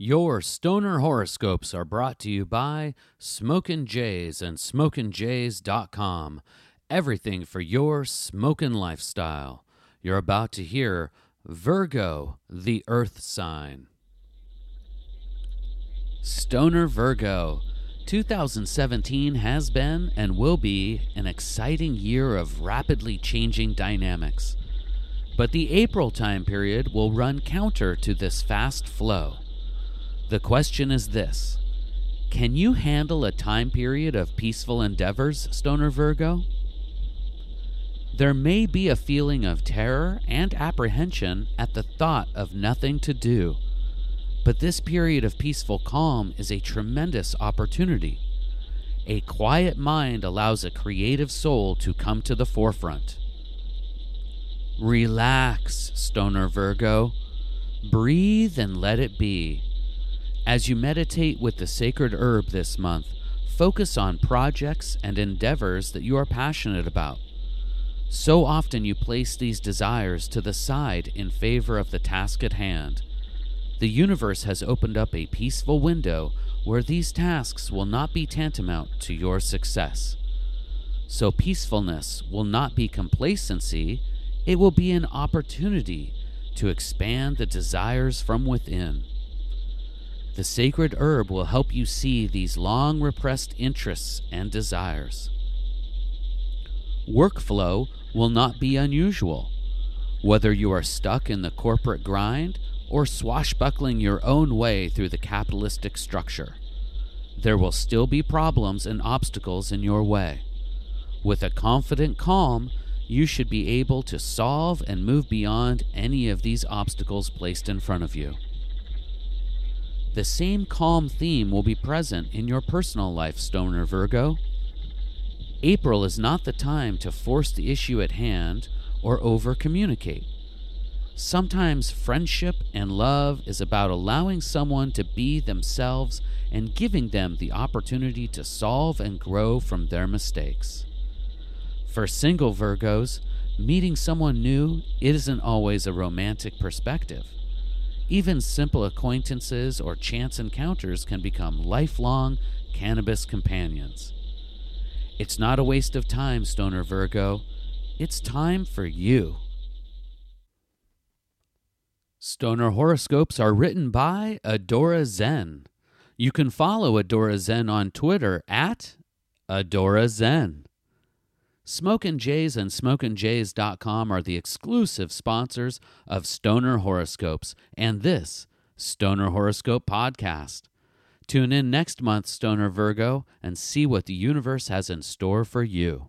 Your stoner horoscopes are brought to you by Smokin' Jays and SmokinJays.com. Everything for your smoking lifestyle. You're about to hear Virgo, the Earth sign. Stoner Virgo. 2017 has been and will be an exciting year of rapidly changing dynamics. But the April time period will run counter to this fast flow. The question is this Can you handle a time period of peaceful endeavors, Stoner Virgo? There may be a feeling of terror and apprehension at the thought of nothing to do, but this period of peaceful calm is a tremendous opportunity. A quiet mind allows a creative soul to come to the forefront. Relax, Stoner Virgo. Breathe and let it be. As you meditate with the sacred herb this month, focus on projects and endeavors that you are passionate about. So often you place these desires to the side in favor of the task at hand. The universe has opened up a peaceful window where these tasks will not be tantamount to your success. So, peacefulness will not be complacency, it will be an opportunity to expand the desires from within. The sacred herb will help you see these long repressed interests and desires. Workflow will not be unusual. Whether you are stuck in the corporate grind or swashbuckling your own way through the capitalistic structure, there will still be problems and obstacles in your way. With a confident calm, you should be able to solve and move beyond any of these obstacles placed in front of you. The same calm theme will be present in your personal life, Stoner Virgo. April is not the time to force the issue at hand or over communicate. Sometimes friendship and love is about allowing someone to be themselves and giving them the opportunity to solve and grow from their mistakes. For single Virgos, meeting someone new isn't always a romantic perspective. Even simple acquaintances or chance encounters can become lifelong cannabis companions. It's not a waste of time, Stoner Virgo. It's time for you. Stoner horoscopes are written by Adora Zen. You can follow Adora Zen on Twitter at Adora Zen. Smokin' Jays and SmokinJays.com are the exclusive sponsors of Stoner Horoscopes and this Stoner Horoscope podcast. Tune in next month, Stoner Virgo, and see what the universe has in store for you.